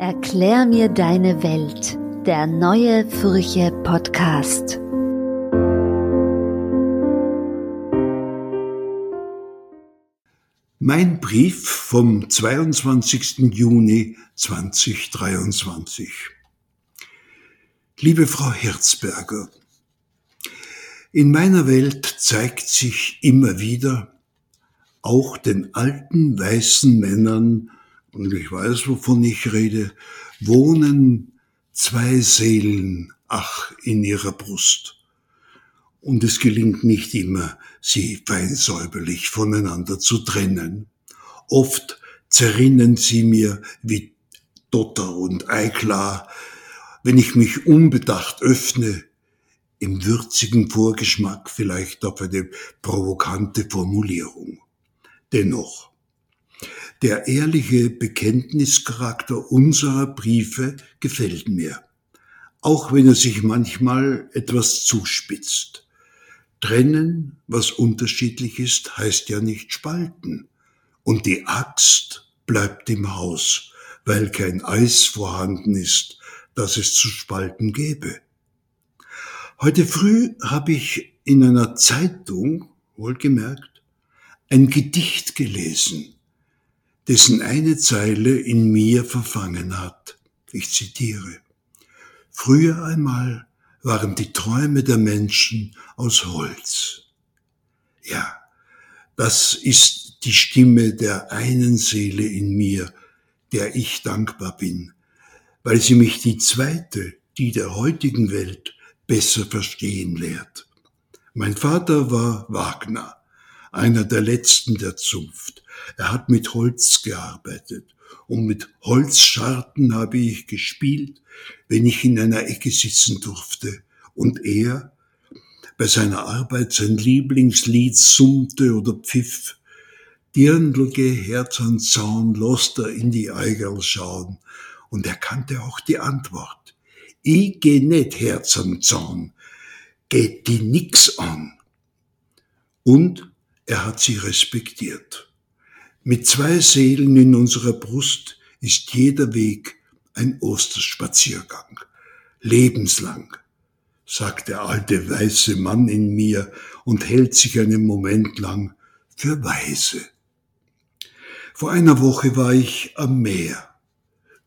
Erklär mir deine Welt, der neue Furche Podcast. Mein Brief vom 22. Juni 2023. Liebe Frau Herzberger, in meiner Welt zeigt sich immer wieder, auch den alten weißen Männern und ich weiß, wovon ich rede, wohnen zwei Seelen, ach, in ihrer Brust. Und es gelingt nicht immer, sie fein säuberlich voneinander zu trennen. Oft zerrinnen sie mir wie Dotter und Eiklar, wenn ich mich unbedacht öffne, im würzigen Vorgeschmack vielleicht auf eine provokante Formulierung. Dennoch, der ehrliche Bekenntnischarakter unserer Briefe gefällt mir, auch wenn er sich manchmal etwas zuspitzt. Trennen, was unterschiedlich ist, heißt ja nicht spalten. Und die Axt bleibt im Haus, weil kein Eis vorhanden ist, das es zu spalten gäbe. Heute früh habe ich in einer Zeitung, wohlgemerkt, ein Gedicht gelesen, dessen eine Zeile in mir verfangen hat. Ich zitiere. Früher einmal waren die Träume der Menschen aus Holz. Ja, das ist die Stimme der einen Seele in mir, der ich dankbar bin, weil sie mich die zweite, die der heutigen Welt, besser verstehen lehrt. Mein Vater war Wagner, einer der letzten der Zunft. Er hat mit Holz gearbeitet und mit Holzscharten habe ich gespielt, wenn ich in einer Ecke sitzen durfte und er bei seiner Arbeit sein Lieblingslied summte oder pfiff. Dirndlge Herz an Zaun lost er in die Eigerl schauen und er kannte auch die Antwort. Ich geh net Herz am Zaun, geht die nix an. Und er hat sie respektiert. Mit zwei Seelen in unserer Brust ist jeder Weg ein Osterspaziergang. Lebenslang, sagt der alte weiße Mann in mir und hält sich einen Moment lang für weise. Vor einer Woche war ich am Meer,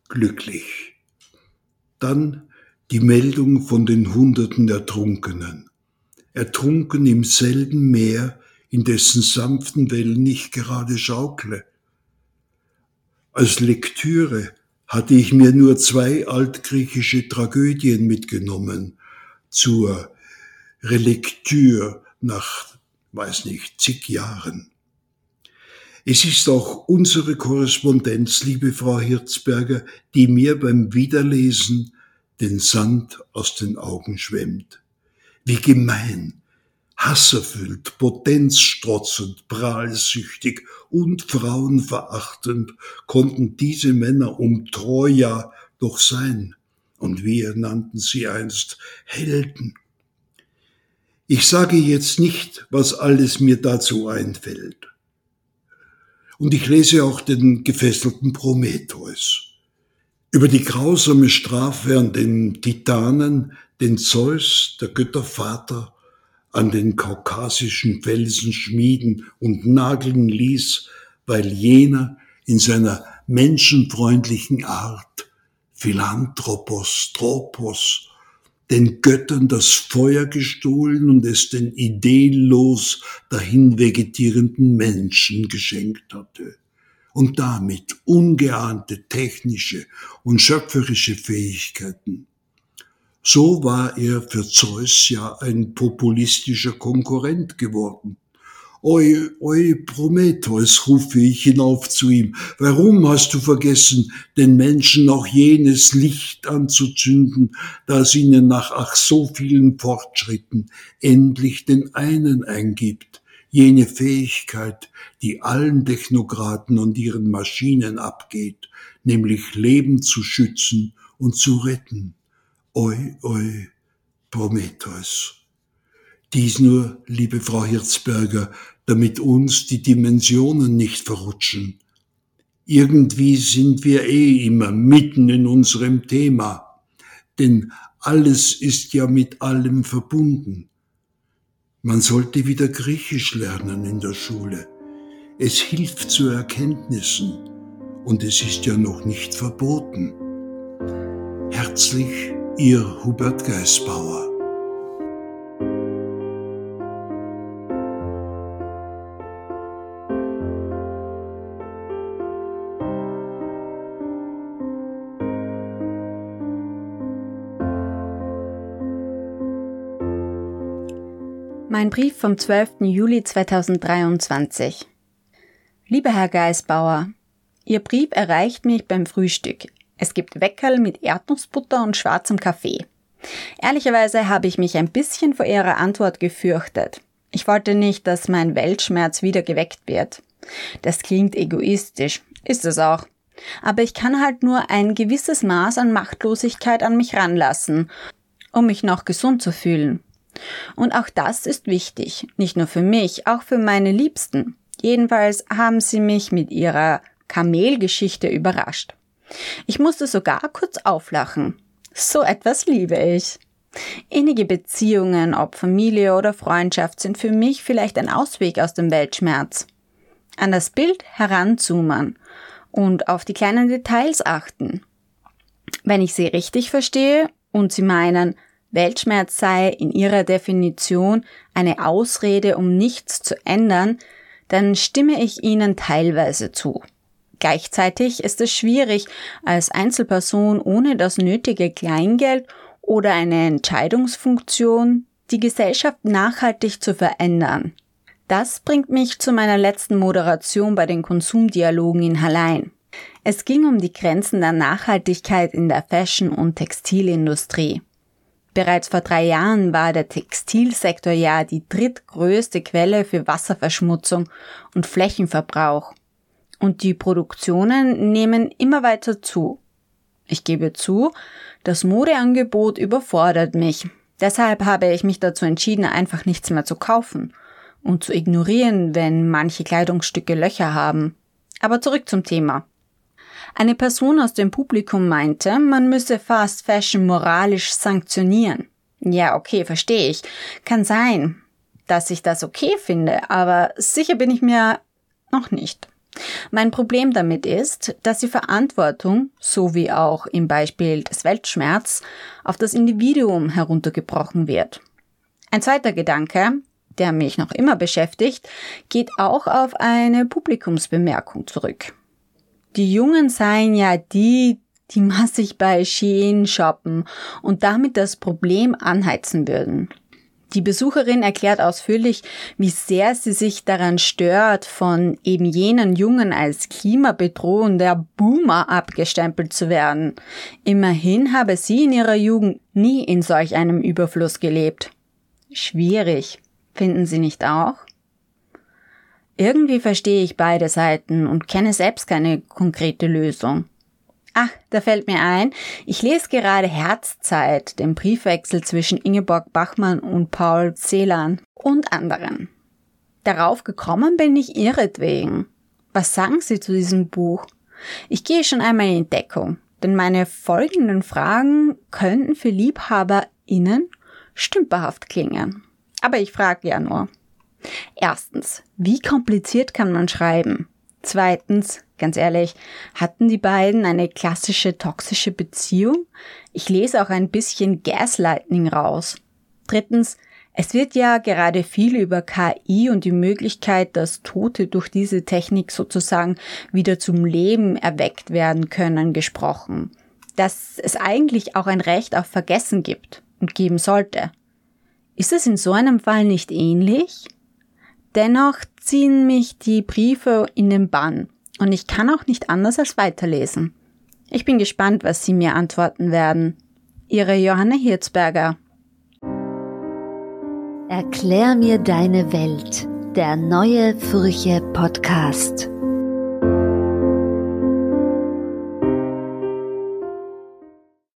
glücklich. Dann die Meldung von den Hunderten Ertrunkenen. Ertrunken im selben Meer, in dessen sanften Wellen ich gerade schaukle. Als Lektüre hatte ich mir nur zwei altgriechische Tragödien mitgenommen zur Relektür nach, weiß nicht, zig Jahren. Es ist auch unsere Korrespondenz, liebe Frau Hirzberger, die mir beim Wiederlesen den Sand aus den Augen schwemmt. Wie gemein, hasserfüllt, potenzstrotzend, prahlsüchtig und frauenverachtend konnten diese Männer um Troja doch sein, und wir nannten sie einst Helden. Ich sage jetzt nicht, was alles mir dazu einfällt. Und ich lese auch den gefesselten Prometheus. Über die grausame Strafe an den Titanen, den Zeus, der Göttervater, an den kaukasischen Felsen schmieden und nageln ließ, weil jener in seiner menschenfreundlichen Art Philanthropos, Tropos, den Göttern das Feuer gestohlen und es den ideenlos dahin vegetierenden Menschen geschenkt hatte und damit ungeahnte technische und schöpferische Fähigkeiten so war er für Zeus ja ein populistischer Konkurrent geworden. Oi, oi, Prometheus, rufe ich hinauf zu ihm, warum hast du vergessen, den Menschen noch jenes Licht anzuzünden, das ihnen nach ach so vielen Fortschritten endlich den einen eingibt, jene Fähigkeit, die allen Technokraten und ihren Maschinen abgeht, nämlich Leben zu schützen und zu retten. Oi, oi, Prometheus. Dies nur, liebe Frau Hirzberger, damit uns die Dimensionen nicht verrutschen. Irgendwie sind wir eh immer mitten in unserem Thema, denn alles ist ja mit allem verbunden. Man sollte wieder Griechisch lernen in der Schule. Es hilft zu Erkenntnissen und es ist ja noch nicht verboten. Herzlich, Ihr Hubert Geisbauer. Mein Brief vom 12. Juli 2023. Lieber Herr Geisbauer, Ihr Brief erreicht mich beim Frühstück. Es gibt Weckerl mit Erdnussbutter und schwarzem Kaffee. Ehrlicherweise habe ich mich ein bisschen vor Ihrer Antwort gefürchtet. Ich wollte nicht, dass mein Weltschmerz wieder geweckt wird. Das klingt egoistisch, ist es auch. Aber ich kann halt nur ein gewisses Maß an Machtlosigkeit an mich ranlassen, um mich noch gesund zu fühlen. Und auch das ist wichtig, nicht nur für mich, auch für meine Liebsten. Jedenfalls haben sie mich mit ihrer Kamelgeschichte überrascht. Ich musste sogar kurz auflachen. So etwas liebe ich. Innige Beziehungen, ob Familie oder Freundschaft, sind für mich vielleicht ein Ausweg aus dem Weltschmerz. An das Bild heranzoomen und auf die kleinen Details achten. Wenn ich sie richtig verstehe und sie meinen, Weltschmerz sei in ihrer Definition eine Ausrede, um nichts zu ändern, dann stimme ich ihnen teilweise zu. Gleichzeitig ist es schwierig, als Einzelperson ohne das nötige Kleingeld oder eine Entscheidungsfunktion die Gesellschaft nachhaltig zu verändern. Das bringt mich zu meiner letzten Moderation bei den Konsumdialogen in Hallein. Es ging um die Grenzen der Nachhaltigkeit in der Fashion- und Textilindustrie. Bereits vor drei Jahren war der Textilsektor ja die drittgrößte Quelle für Wasserverschmutzung und Flächenverbrauch. Und die Produktionen nehmen immer weiter zu. Ich gebe zu, das Modeangebot überfordert mich. Deshalb habe ich mich dazu entschieden, einfach nichts mehr zu kaufen und zu ignorieren, wenn manche Kleidungsstücke Löcher haben. Aber zurück zum Thema. Eine Person aus dem Publikum meinte, man müsse Fast Fashion moralisch sanktionieren. Ja, okay, verstehe ich. Kann sein, dass ich das okay finde, aber sicher bin ich mir noch nicht. Mein Problem damit ist, dass die Verantwortung, so wie auch im Beispiel des Weltschmerz, auf das Individuum heruntergebrochen wird. Ein zweiter Gedanke, der mich noch immer beschäftigt, geht auch auf eine Publikumsbemerkung zurück. Die Jungen seien ja die, die massig bei Shein shoppen und damit das Problem anheizen würden. Die Besucherin erklärt ausführlich, wie sehr sie sich daran stört, von eben jenen Jungen als klimabedrohender Boomer abgestempelt zu werden. Immerhin habe sie in ihrer Jugend nie in solch einem Überfluss gelebt. Schwierig, finden Sie nicht auch? Irgendwie verstehe ich beide Seiten und kenne selbst keine konkrete Lösung. Ach, da fällt mir ein, ich lese gerade Herzzeit, den Briefwechsel zwischen Ingeborg Bachmann und Paul Celan und anderen. Darauf gekommen bin ich ihretwegen. Was sagen Sie zu diesem Buch? Ich gehe schon einmal in Deckung, denn meine folgenden Fragen könnten für LiebhaberInnen stümperhaft klingen. Aber ich frage ja nur. Erstens, wie kompliziert kann man schreiben? Zweitens, ganz ehrlich, hatten die beiden eine klassische toxische Beziehung? Ich lese auch ein bisschen Gaslighting raus. Drittens, es wird ja gerade viel über KI und die Möglichkeit, dass Tote durch diese Technik sozusagen wieder zum Leben erweckt werden können, gesprochen. Dass es eigentlich auch ein Recht auf Vergessen gibt und geben sollte. Ist es in so einem Fall nicht ähnlich? Dennoch ziehen mich die Briefe in den Bann und ich kann auch nicht anders als weiterlesen. Ich bin gespannt, was Sie mir antworten werden. Ihre Johanna Hirzberger. Erklär mir deine Welt, der neue Furche Podcast.